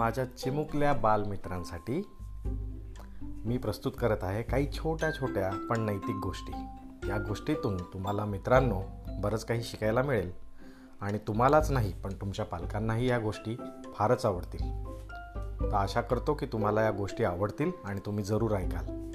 माझ्या चिमुकल्या बालमित्रांसाठी मी प्रस्तुत करत आहे काही छोट्या छोट्या पण नैतिक गोष्टी. या गोष्टीतून तुम्हाला मित्रांनो बरंच काही शिकायला मिळेल. आणि तुम्हालाच नाही पण तुमच्या पालकांनाही या गोष्टी फारच आवडतील. तर आशा करतो की तुम्हाला या गोष्टी आवडतील आणि तुम्ही जरूर ऐकाल.